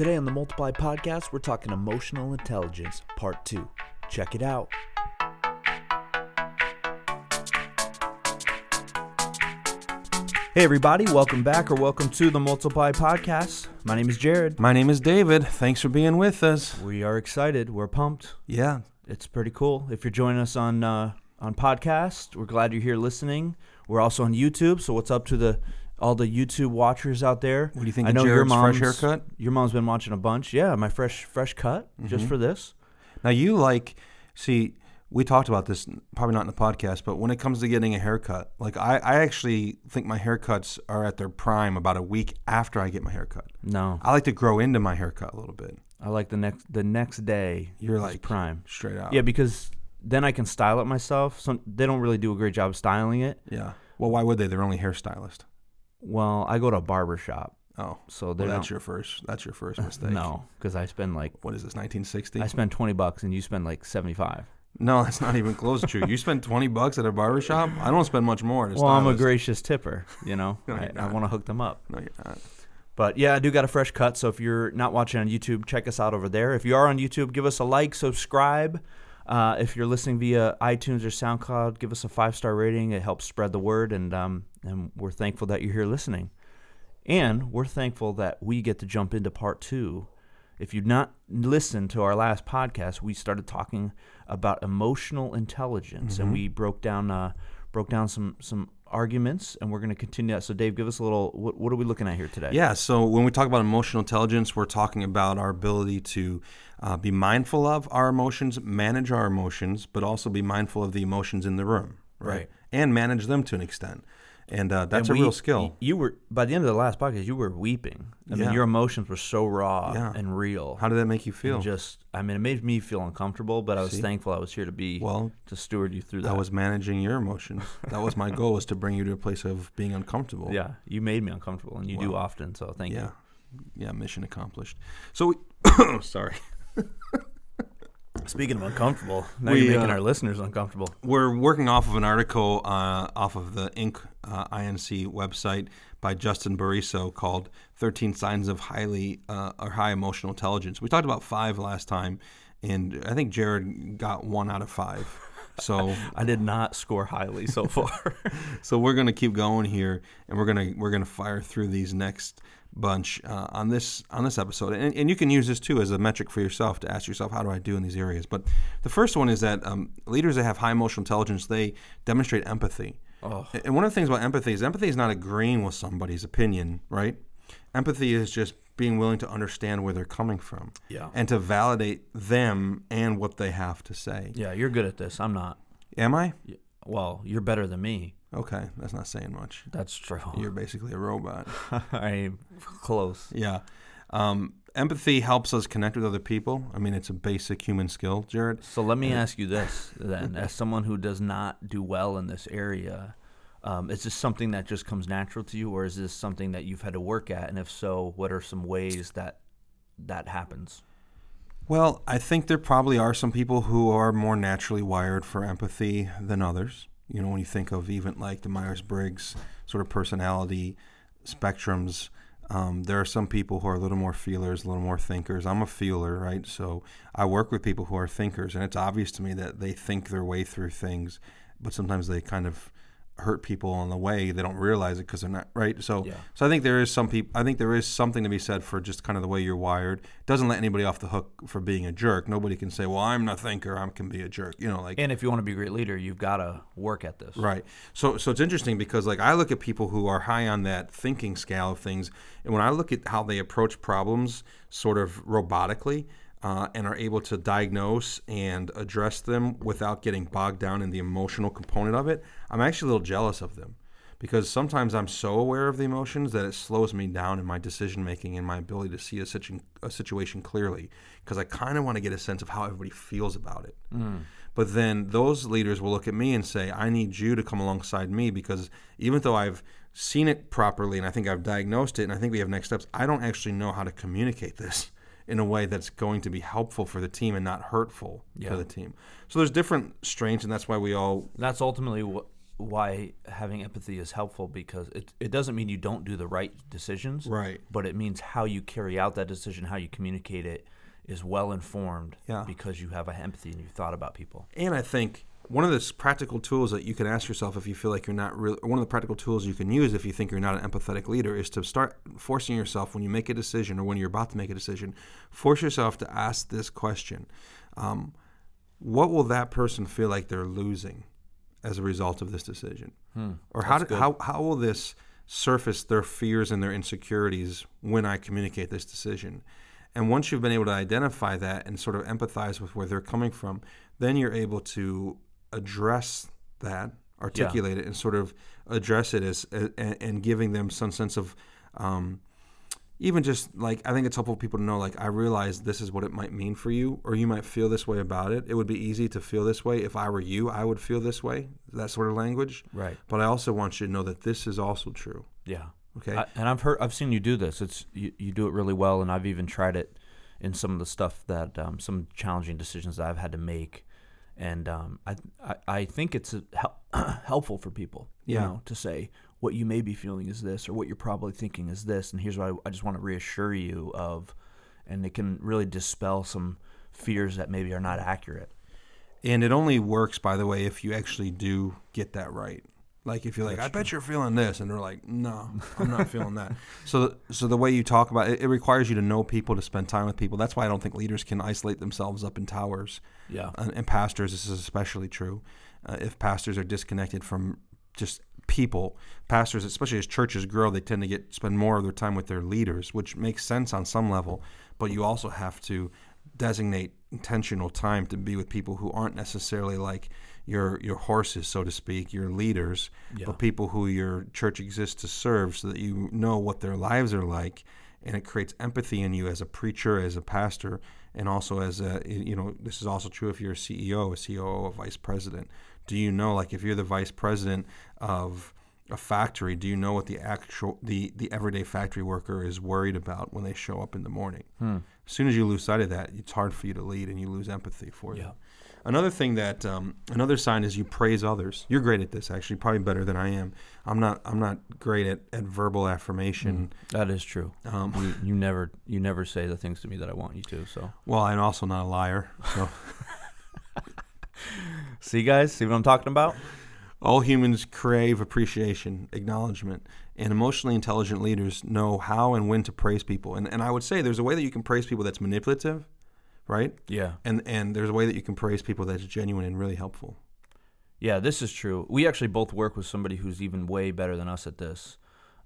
Today on the Multiply Podcast, we're talking emotional intelligence, part two. Check it out. Hey, everybody, welcome back or welcome to the Multiply Podcast. My name is Jared. My name is David. Thanks for being with us. We are excited. We're pumped. Yeah. It's pretty cool. If you're joining us on uh, on podcast, we're glad you're here listening. We're also on YouTube. So what's up to the all the YouTube watchers out there? What do you think I of know your mom's fresh haircut? Your mom's been watching a bunch. Yeah, my fresh fresh cut just mm-hmm. for this. Now you like see we talked about this probably not in the podcast, but when it comes to getting a haircut, like I, I actually think my haircuts are at their prime about a week after I get my haircut. No, I like to grow into my haircut a little bit. I like the next the next day. You're like prime. straight out. Yeah, because then I can style it myself. Some they don't really do a great job styling it. Yeah. Well, why would they? They're only hairstylist. Well, I go to a barber shop, Oh, so well, that's your first. That's your first mistake. no, because I spend like What is this? 1960? I spend twenty bucks and you spend like seventy five. no, that's not even close to true. You spend 20 bucks at a barber shop. I don't spend much more. Well, I'm a gracious tipper, you know. No, I, I want to hook them up. No, you're not. But yeah, I do got a fresh cut. So if you're not watching on YouTube, check us out over there. If you are on YouTube, give us a like, subscribe. Uh, if you're listening via iTunes or SoundCloud, give us a five star rating. It helps spread the word, and um, and we're thankful that you're here listening. And we're thankful that we get to jump into part two. If you've not listened to our last podcast, we started talking about emotional intelligence, and we broke down uh, broke down some some arguments, and we're going to continue that. So, Dave, give us a little. What, what are we looking at here today? Yeah, so when we talk about emotional intelligence, we're talking about our ability to uh, be mindful of our emotions, manage our emotions, but also be mindful of the emotions in the room, right? Right. And manage them to an extent. And uh, that's And a real skill. You were by the end of the last podcast, you were weeping. I mean, Yeah. your emotions were so raw Yeah. and real. How did that make you feel? And just, I mean, it made me feel uncomfortable, but I was See? thankful I was here to be well, to steward you through that. I was managing your emotions. That was my goal, was to bring you to a place of being uncomfortable. yeah, you made me uncomfortable, and you do often. So thank Yeah. you. Yeah, mission accomplished. So, we, sorry. Speaking of uncomfortable, now We, you're making uh, our listeners uncomfortable. We're working off of an article uh, off of the Inc. Uh, INC website by Justin Bariso called 13 Signs of Highly uh, or High Emotional Intelligence. We talked about five last time, and I think Jared got one out of five. So, I did not score highly so far. so we're gonna keep going here, and we're gonna we're gonna fire through these next bunch uh, on this on this episode, and, and you can use this too as a metric for yourself to ask yourself how do I do in these areas. But the first one is that um, leaders that have high emotional intelligence they demonstrate empathy. oh, And one of the things about empathy is empathy is not agreeing with somebody's opinion, right? Empathy is just being willing to understand where they're coming from yeah, and to validate them and what they have to say. yeah. You're good at this. I'm not. Am I? Well, you're better than me. Okay, that's not saying much. That's true. You're basically a robot. I'm close. Yeah. Um, empathy helps us connect with other people. I mean, it's a basic human skill, Jared. So let me ask you this then: as someone who does not do well in this area, um, is this something that just comes natural to you, or is this something that you've had to work at? And if so, what are some ways that that happens? Well, I think there probably are some people who are more naturally wired for empathy than others. You know, when you think of even like the Myers Briggs sort of personality spectrums, um, there are some people who are a little more feelers, a little more thinkers. I'm a feeler, right? So I work with people who are thinkers, and it's obvious to me that they think their way through things, but sometimes they kind of hurt people on the way. They don't realize it because they're not right. So, Yeah. so I think there is some people. I think there is something to be said for just kind of the way you're wired. Doesn't let anybody off the hook for being a jerk. Nobody can say, "Well, I'm a thinker. I can be a jerk." You know, like And if you want to be a great leader, you've got to work at this. Right. So so it's interesting because like I look at people who are high on that thinking scale of things, and when I look at how they approach problems sort of robotically, uh, and are able to diagnose and address them without getting bogged down in the emotional component of it, I'm actually a little jealous of them. Because sometimes I'm so aware of the emotions that it slows me down in my decision making and my ability to see a, situ- a situation clearly. Because I kind of want to get a sense of how everybody feels about it. But then those leaders will look at me and say, I need you to come alongside me because even though I've seen it properly and I think I've diagnosed it and I think we have next steps, I don't actually know how to communicate this in a way that's going to be helpful for the team and not hurtful Yeah. to the team. So there's different strains, and that's why we all That's ultimately what why having empathy is helpful because it it doesn't mean you don't do the right decisions, Right. But it means how you carry out that decision, how you communicate it, is well informed. Yeah. Because you have a empathy and you've thought about people. And I think one of the practical tools that you can ask yourself if you feel like you're not really, one of the practical tools you can use if you think you're not an empathetic leader is to start forcing yourself when you make a decision or when you're about to make a decision, force yourself to ask this question um, What will that person feel like they're losing as a result of this decision? or how, do, how, how will this surface their fears and their insecurities when I communicate this decision? And once you've been able to identify that and sort of empathize with where they're coming from, then you're able to address that, articulate it, and sort of address it as and, and giving them some sense of um, even just like I think it's helpful for people to know like I realize this is what it might mean for you, or you might feel this way about it. It would be easy to feel this way if I were you. I would feel this way. That sort of language. Right. But I also want you to know that this is also true. Yeah. Okay. I, and I've heard, I've seen you do this. It's you, you do it really well, and I've even tried it in some of the stuff that um, some challenging decisions that I've had to make, and um, I, I I think it's uh, hel- helpful for people, you Yeah. know, to say what you may be feeling is this, or what you're probably thinking is this, and here's what I, I just want to reassure you of, and it can really dispel some fears that maybe are not accurate. And it only works, by the way, if you actually do get that right. Like if you're like, I bet you're feeling this, and they're like, No, I'm not feeling that. So, so the way you talk about it, it requires you to know people, to spend time with people. That's why I don't think leaders can isolate themselves up in towers. Yeah. and, and pastors, this is especially true. Uh, if pastors are disconnected from just people, pastors, especially as churches grow, they tend to get spend more of their time with their leaders, which makes sense on some level. But you also have to designate intentional time to be with people who aren't necessarily like your your horses, so to speak, your leaders, Yeah. but people who your church exists to serve, so that you know what their lives are like, and it creates empathy in you as a preacher, as a pastor, and also as a you know this is also true if you're a CEO, a COO, a vice president. Do you know like if you're the vice president of a factory, do you know what the actual the the everyday factory worker is worried about when they show up in the morning? Hmm. As soon as you lose sight of that, it's hard for you to lead, and you lose empathy for them. Another thing that um, another sign is you praise others. You're great at this, actually, probably better than I am. I'm not. I'm not great at, at verbal affirmation. That is true. Um, You, you never you never say the things to me that I want you to. So well, I'm also not a liar. So see, guys, see what I'm talking about? all humans crave appreciation, acknowledgement, and emotionally intelligent leaders know how and when to praise people. And and I would say there's a way that you can praise people that's manipulative, right? Yeah. And and there's a way that you can praise people that's genuine and really helpful. Yeah, this is true. We actually both work with somebody who's even way better than us at this.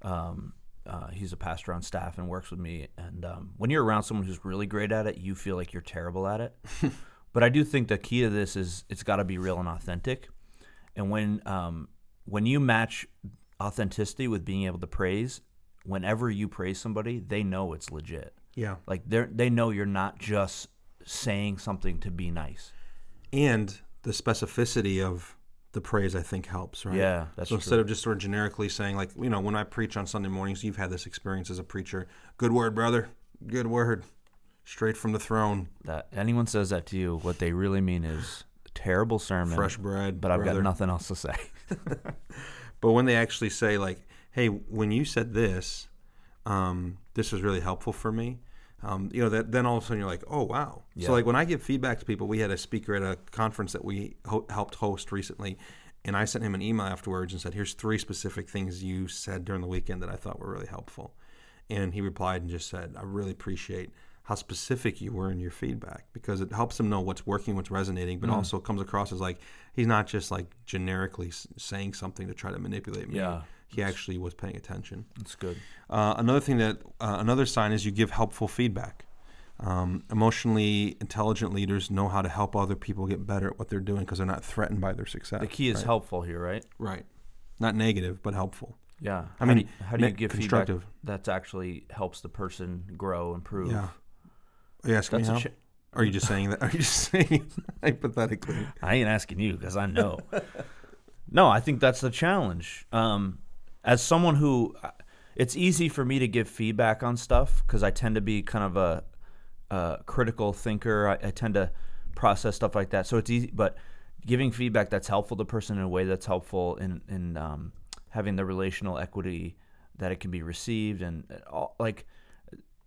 Um, uh, he's a pastor on staff and works with me. And um, when you're around someone who's really great at it, you feel like you're terrible at it. but I do think the key to this is it's got to be real and authentic. And when um, when you match authenticity with being able to praise, whenever you praise somebody, they know it's legit. Yeah. Like they they know you're not just saying something to be nice. And the specificity of the praise, I think, helps, right? Yeah, that's so true. instead of just sort of generically saying, like, you know, when I preach on Sunday mornings, you've had this experience as a preacher. Good word, brother. Good word. Straight from the throne. that anyone says that to you, what they really mean is terrible sermon, Fresh bread. but I've brother. got nothing else to say. But when they actually say, like, hey, when you said this, um, this was really helpful for me. Um, you know, that then all of a sudden you're like, oh wow. Yeah. So like when I give feedback to people, we had a speaker at a conference that we ho- helped host recently, and I sent him an email afterwards and said, here's three specific things you said during the weekend that I thought were really helpful. And he replied and just said, I really appreciate how specific you were in your feedback because it helps him know what's working, what's resonating, Mm. but also comes across as like he's not just like generically saying something to try to manipulate me. Yeah. He actually was paying attention. That's good. Uh, another thing that uh, another sign is you give helpful feedback. Um, emotionally intelligent leaders know how to help other people get better at what they're doing because they're not threatened by their success. The key is right? helpful here, right? Right. Not negative, but helpful. Yeah. I How mean, do you, how do you give feedback constructive. that's actually helps the person grow, improve? Yeah. Are you asking That's me how? ch- are you just saying that? Are you just saying hypothetically? I ain't asking you because I know. no, I think that's the challenge. Um, as someone who, it's easy for me to give feedback on stuff because I tend to be kind of a, a critical thinker. I, I tend to process stuff like that. So it's easy, but giving feedback that's helpful to person in a way that's helpful in in um, having the relational equity that it can be received and uh, all, like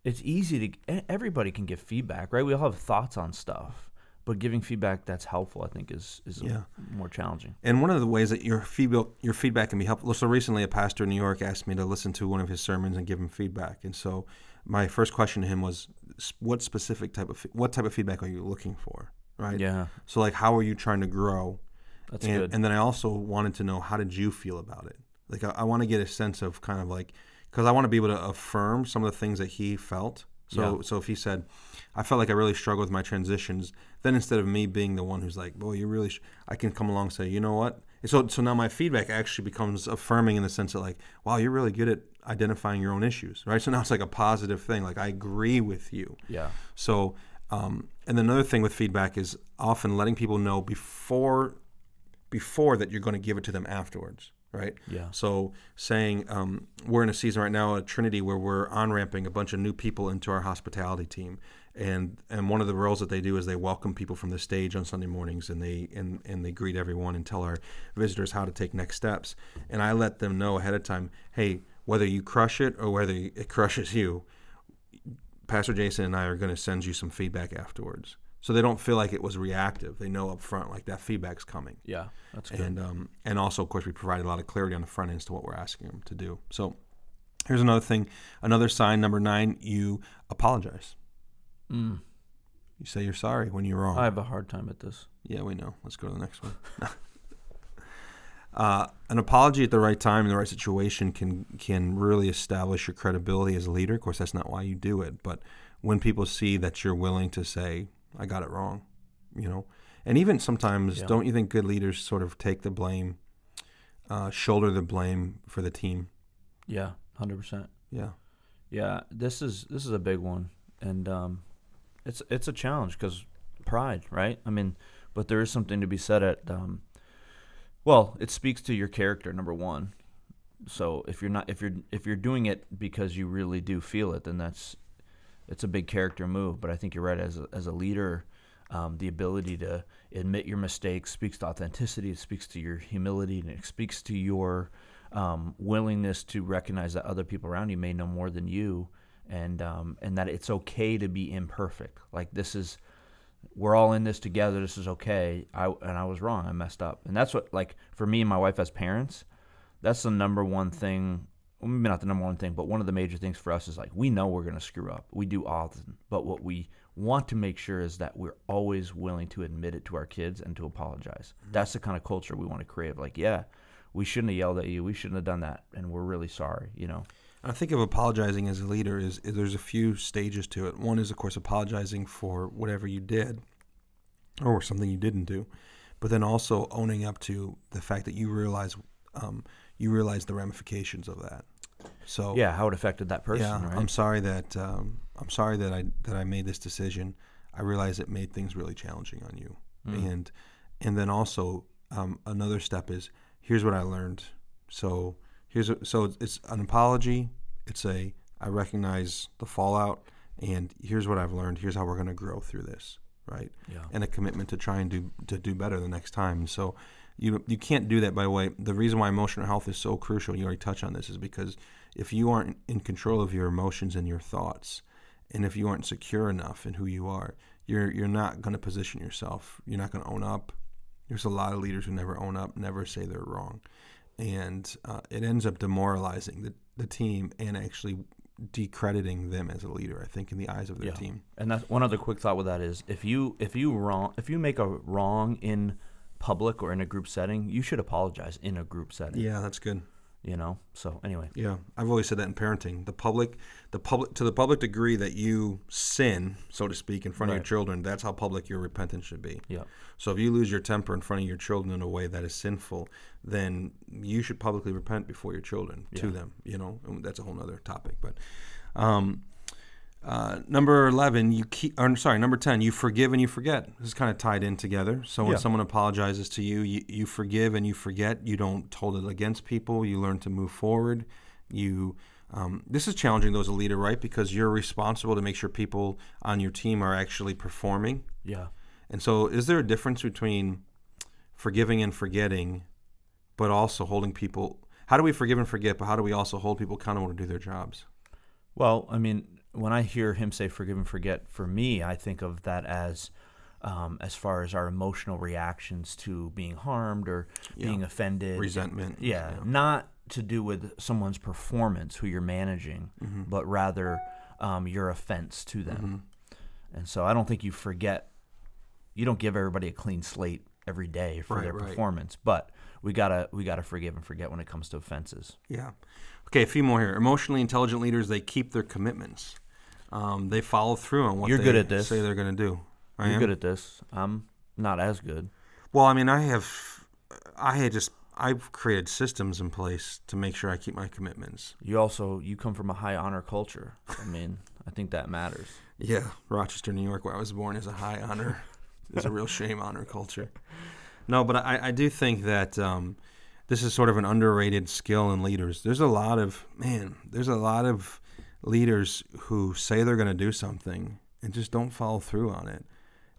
it's easy to everybody can give feedback right we all have thoughts on stuff but giving feedback that's helpful i think is is Yeah. more challenging And one of the ways that your feedback your feedback can be helpful. So recently, a pastor in New York asked me to listen to one of his sermons and give him feedback. And so, my first question to him was, "What specific type of what type of feedback are you looking for?" Right. yeah So, like, how are you trying to grow? that's and, good and then I also wanted to know how did you feel about it? Like, I, I want to get a sense of kind of like because I want to be able to affirm some of the things that he felt. So, Yeah. so if he said, "I felt like I really struggled with my transitions," then instead of me being the one who's like, "Boy, you really," sh-, I can come along and say, "You know what?" So, so now my feedback actually becomes affirming in the sense that like, "Wow, you're really good at identifying your own issues," right? So now it's like a positive thing. Like I agree with you. yeah So, um, and another thing with feedback is often letting people know before before that you're going to give it to them afterwards, right? Yeah. So saying um, we're in a season right now at Trinity where we're on ramping a bunch of new people into our hospitality team, and and one of the roles that they do is they welcome people from the stage on Sunday mornings, and they and and they greet everyone and tell our visitors how to take next steps, and I let them know ahead of time, hey, whether you crush it or whether it crushes you, Pastor Jason and I are going to send you some feedback afterwards. So they don't feel like it was reactive. They know up front, like that feedback's coming. yeah that's good And um, and also, of course, we provide a lot of clarity on the front end as to what we're asking them to do. So here's another thing, another sign, number nine, you apologize. mm. You say you're sorry when you're wrong. i have a hard time at this Yeah, we know. Let's go to the next one. uh, an apology at the right time in the right situation can can really establish your credibility as a leader. Of course, that's not why you do it, but when people see that you're willing to say, "I got it wrong," you know, and even sometimes, Yeah. don't you think good leaders sort of take the blame, uh, shoulder the blame for the team? yeah 100% Yeah, Yeah, this is this is a big one, and um, it's it's a challenge because pride, right? I mean, but there is something to be said at. Um, well, it speaks to your character, number one. So if you're not if you're if you're doing it because you really do feel it, then that's it's a big character move. But I think you're right as a, as a leader. Um, the ability to admit your mistakes speaks to authenticity. It speaks to your humility, and it speaks to your um, willingness to recognize that other people around you may know more than you, and um, and that it's okay to be imperfect. Like this is, we're all in this together. This is okay. I and I was wrong. I messed up, and that's what like for me and my wife as parents, that's the number one thing. Well, maybe not the number one thing, but one of the major things for us is like we know we're gonna screw up. We do often, but what we want to make sure is that we're always willing to admit it to our kids and to apologize. That's the kind of culture we want to create. Like, yeah, we shouldn't have yelled at you. We shouldn't have done that, and we're really sorry. You know. I think of apologizing as a leader is, is there's a few stages to it. One is, of course, apologizing for whatever you did or something you didn't do, but then also owning up to the fact that you realize um, you realize the ramifications of that. So Yeah, how it affected that person, yeah, right? I'm sorry that um, I'm sorry that I that I made this decision. I realize it made things really challenging on you, Mm. and and then also um, another step is here's what I learned. So here's a, so it's an apology. It's a I recognize the fallout, and here's what I've learned. Here's how we're going to grow through this, right? yeah. and a commitment to try and do to do better the next time. So you you can't do that by the way. The reason why emotional health is so crucial, you already touched on this, is because if you aren't in control of your emotions and your thoughts, and if you aren't secure enough in who you are, you're you're not going to position yourself. You're not going to own up. There's a lot of leaders who never own up, never say they're wrong, and uh, it ends up demoralizing the, the team and actually decrediting them as a leader. I think in the eyes of their Yeah. team. And that's one other quick thought with that is if you if you wrong if you make a wrong in public or in a group setting, you should apologize in a group setting. Yeah, that's good. You know. So anyway. Yeah, I've always said that in parenting. The public, the public, to the public degree that you sin, so to speak, in front of your children, that's how public your repentance should be. Yeah. So if you lose your temper in front of your children in a way that is sinful, then you should publicly repent before your children to them. You know, and that's a whole other topic. But um, uh, number eleven, you keep. Or, sorry, number ten, you forgive and you forget. This is kind of tied in together. So when Yeah. someone apologizes to you, you, you forgive and you forget. You don't hold it against people. You learn to move forward. You. Um, this is challenging though as a leader, right? Because you're responsible to make sure people on your team are actually performing. Yeah. And so, is there a difference between forgiving and forgetting, but also holding people. How do we forgive and forget, but how do we also hold people accountable to do their jobs? Well, I mean, when I hear him say "forgive and forget," for me, I think of that as um, as far as our emotional reactions to being harmed or Yeah. being offended, Resentment. Yeah, not to do with someone's performance, who you're managing, Mm-hmm. but rather um, your offense to them. And so I don't think you forget. You don't give everybody a clean slate every day for Right, their right. performance, but we gotta we gotta forgive and forget when it comes to offenses. Yeah. Okay, a few more here. Emotionally intelligent leaders, they keep their commitments. Um, they follow through on what You're they good at this. say they're going to do. I You're am? good at this. I'm not as good. Well, I mean, I have, I had just, I've created systems in place to make sure I keep my commitments. You also you come from a high honor culture. I mean, I think that matters. Yeah, Rochester, New York, where I was born, is a high honor. There's a real shame honor culture. No, but I, I do think that um, this is sort of an underrated skill in leaders. There's a lot of man. There's a lot of leaders who say they're going to do something and just don't follow through on it.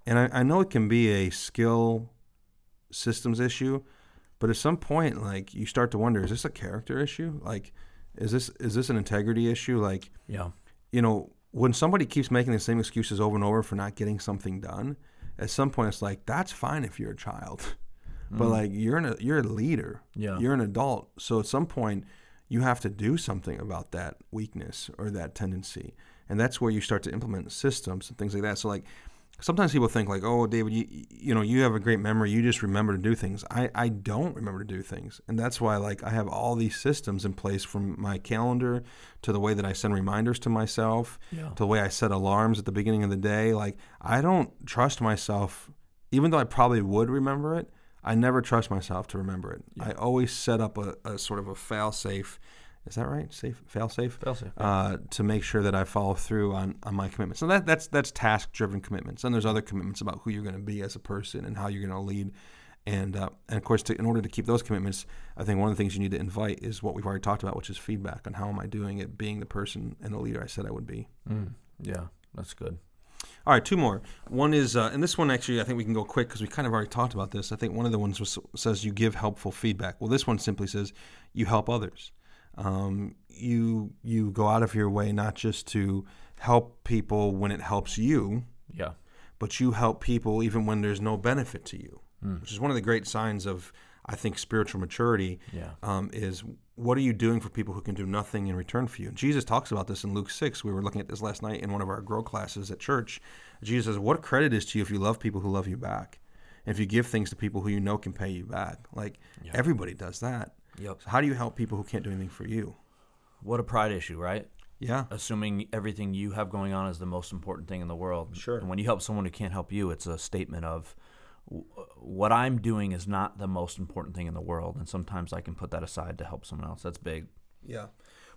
And I, I know it can be a skill systems issue, but at some point, like you start to wonder: is this a character issue? Like, is this is this an integrity issue? Like, Yeah. you know, when somebody keeps making the same excuses over and over for not getting something done, at some point it's like that's fine if you're a child, but mm. like you're an, you're a leader, Yeah. you're an adult. So at some point you have to do something about that weakness or that tendency, and that's where you start to implement systems and things like that. So like sometimes people think like, oh, David, you you know, you have a great memory. You just remember to do things. I I don't remember to do things, and that's why like I have all these systems in place from my calendar to the way that I send reminders to myself Yeah. to the way I set alarms at the beginning of the day. Like I don't trust myself, even though I probably would remember it. I never trust myself to remember it. I always set up a, a sort of a fail safe. Is that right? Safe fail safe. Fail-safe, Uh, to make sure that I follow through on, on my commitments. So that that's that's task driven commitments. And there's other commitments about who you're going to be as a person and how you're going to lead. And uh, and of course, to, in order to keep those commitments, I think one of the things you need to invite is what we've already talked about, which is feedback on how am I doing it, being the person and the leader I said I would be. Mm. Yeah. That's good. All right, two more. One is, uh, and this one actually, I think we can go quick because we kind of already talked about this. I think one of the ones was, says you give helpful feedback. Well, this one simply says you help others. Um, you you go out of your way not just to help people when it helps you, Yeah. but you help people even when there's no benefit to you, which is one of the great signs of, I think, spiritual maturity. Yeah. Um, is what are you doing for people who can do nothing in return for you? Jesus talks about this in Luke 6. We were looking at this last night in one of our grow classes at church. Jesus says, What credit is to you if you love people who love you back? And if you give things to people who you know can pay you back? Like, everybody does that. Yep. So how do you help people who can't do anything for you? What a pride issue, right? Yeah. Assuming everything you have going on is the most important thing in the world. Sure. And when you help someone who can't help you, it's a statement of what I'm doing is not the most important thing in the world. And sometimes I can put that aside to help someone else. That's big. Yeah.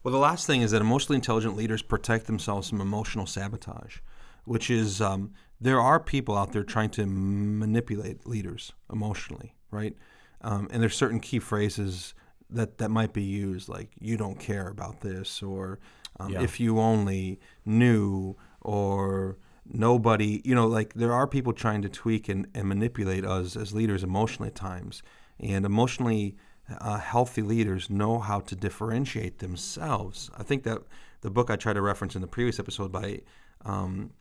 Well, the last thing is that emotionally intelligent leaders protect themselves from emotional sabotage, which is um, there are people out there trying to manipulate leaders emotionally, right? Um, and there's certain key phrases that, that might be used, like "you don't care about this," or um, Yeah. "if you only knew," or nobody. You know, like there are people trying to tweak and, and manipulate us as leaders emotionally at times, and emotionally uh, healthy leaders know how to differentiate themselves. I think that the book I tried to reference in the previous episode by um,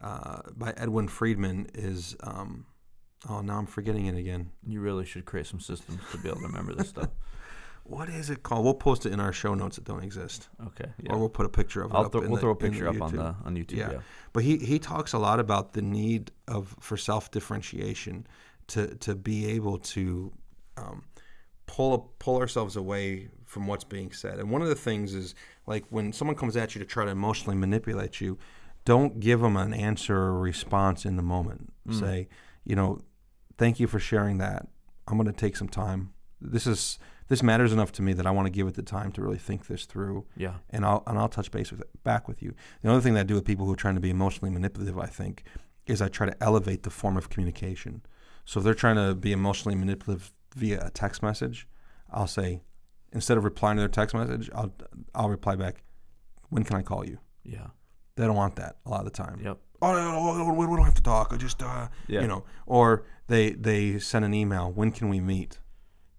uh, by Edwin Friedman is um, oh now I'm forgetting it again. You really should create some systems to be able to remember this stuff. What is it called? We'll post it in our show notes that don't exist, Okay. Yeah. or we'll put a picture of it. I'll in we'll the- throw a picture up on YouTube. the on YouTube. Yeah. Yeah. But he, he talks a lot about the need of for self differentiation to to be able to um, pull pull ourselves away from what's being said. And one of the things is like when someone comes at you to try to emotionally manipulate you, don't give them an answer or response in the moment. Say, you know, thank you for sharing that. I'm going to take some time. This is this matters enough to me that I want to give it the time to really think this through Yeah. and I'll and I'll touch base with it, back with you. The other thing that I do with people who are trying to be emotionally manipulative, I think, is I try to elevate the form of communication. So if they're trying to be emotionally manipulative via a text message, I'll say instead of replying to their text message, I'll I'll reply back, "When can I call you?" Yeah. They don't want that a lot of the time. Yep. Oh, no, no, we we don't have to talk. I just, uh, Yeah. you know, or they they send an email. When can we meet?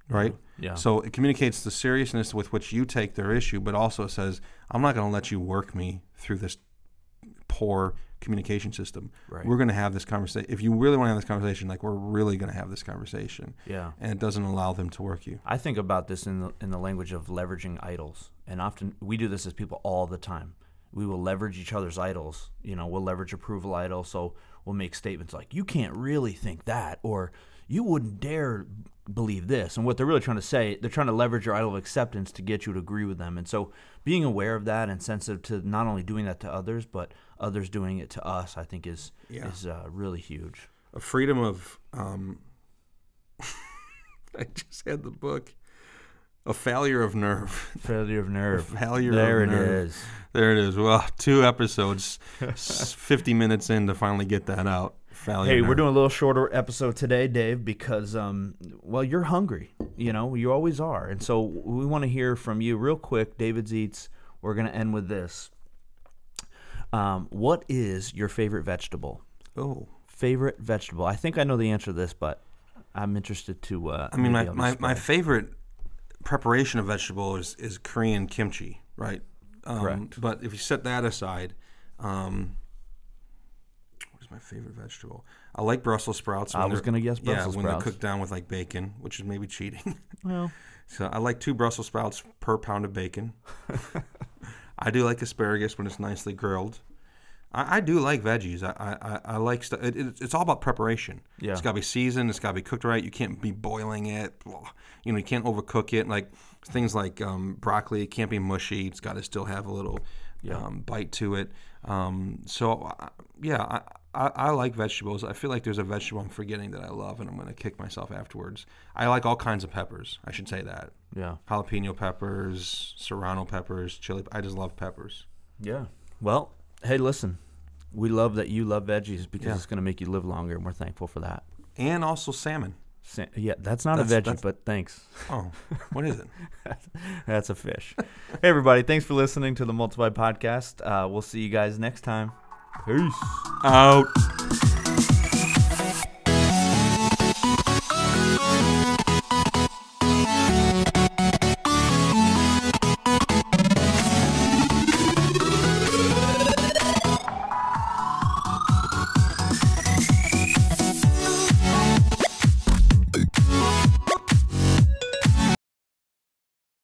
Right. Yeah. So it communicates the seriousness with which you take their issue, but also says, I'm not going to let you work me through this poor communication system. Right. We're going to have this conversation. If you really want to have this conversation, like we're really going to have this conversation, yeah. and it doesn't allow them to work you. I think about this in the in the language of leveraging idols, and often we do this as people all the time. We will leverage each other's idols. You know, we'll leverage approval idol. So we'll make statements like, "You can't really think that," or "You wouldn't dare believe this." And what they're really trying to say, they're trying to leverage your idol of acceptance to get you to agree with them. And so, being aware of that and sensitive to not only doing that to others, but others doing it to us, I think is Yeah. is uh, really huge. A freedom of. Um, I just had the book. A failure of nerve. Failure of nerve. failure There of it nerve. is. There it is. Well, two episodes, 50 minutes in to finally get that out. Hey, we're doing a little shorter episode today, Dave, because um, well, you're hungry. You know, you always are, and so we want to hear from you real quick. David's eats. We're gonna end with this. Um, what is your favorite vegetable? Oh. Favorite vegetable? I think I know the answer to this, but I'm interested to. Uh, I mean, my, my, my favorite preparation of vegetable is, is Korean kimchi, right? Um, Correct. But if you set that aside, um, is my favorite vegetable? I like Brussels sprouts. I when was they're- gonna guess yeah, Brussels when they're cooked down with like bacon, which is maybe cheating. Well, so I like two Brussels sprouts per pound of bacon. I do like asparagus when it's nicely grilled. I, I do like veggies. I I, I- like stuff. It, it, it's all about preparation. Yeah. It's got to be seasoned. It's got to be cooked right. You can't be boiling it. You know, you can't overcook it. Like things like um, broccoli, it can't be mushy. It's got to still have a little um, bite to it. Um, so I- yeah, I, I, I like vegetables. I feel like there's a vegetable I'm forgetting that I love, and I'm going to kick myself afterwards. I like all kinds of peppers. I should say that yeah, jalapeno peppers, serrano peppers, chili. I just love peppers. yeah. Well, hey, listen, we love that you love veggies because Yeah. it's gonna make you live longer, and we're thankful for that. And also salmon. Sa- Yeah, that's not That's- a veggie, that's- but thanks. Oh, what is it? That's a fish. hey, everybody. Thanks for listening to the Multiply Podcast. Uh, we'll see you guys next time. Peace. Out.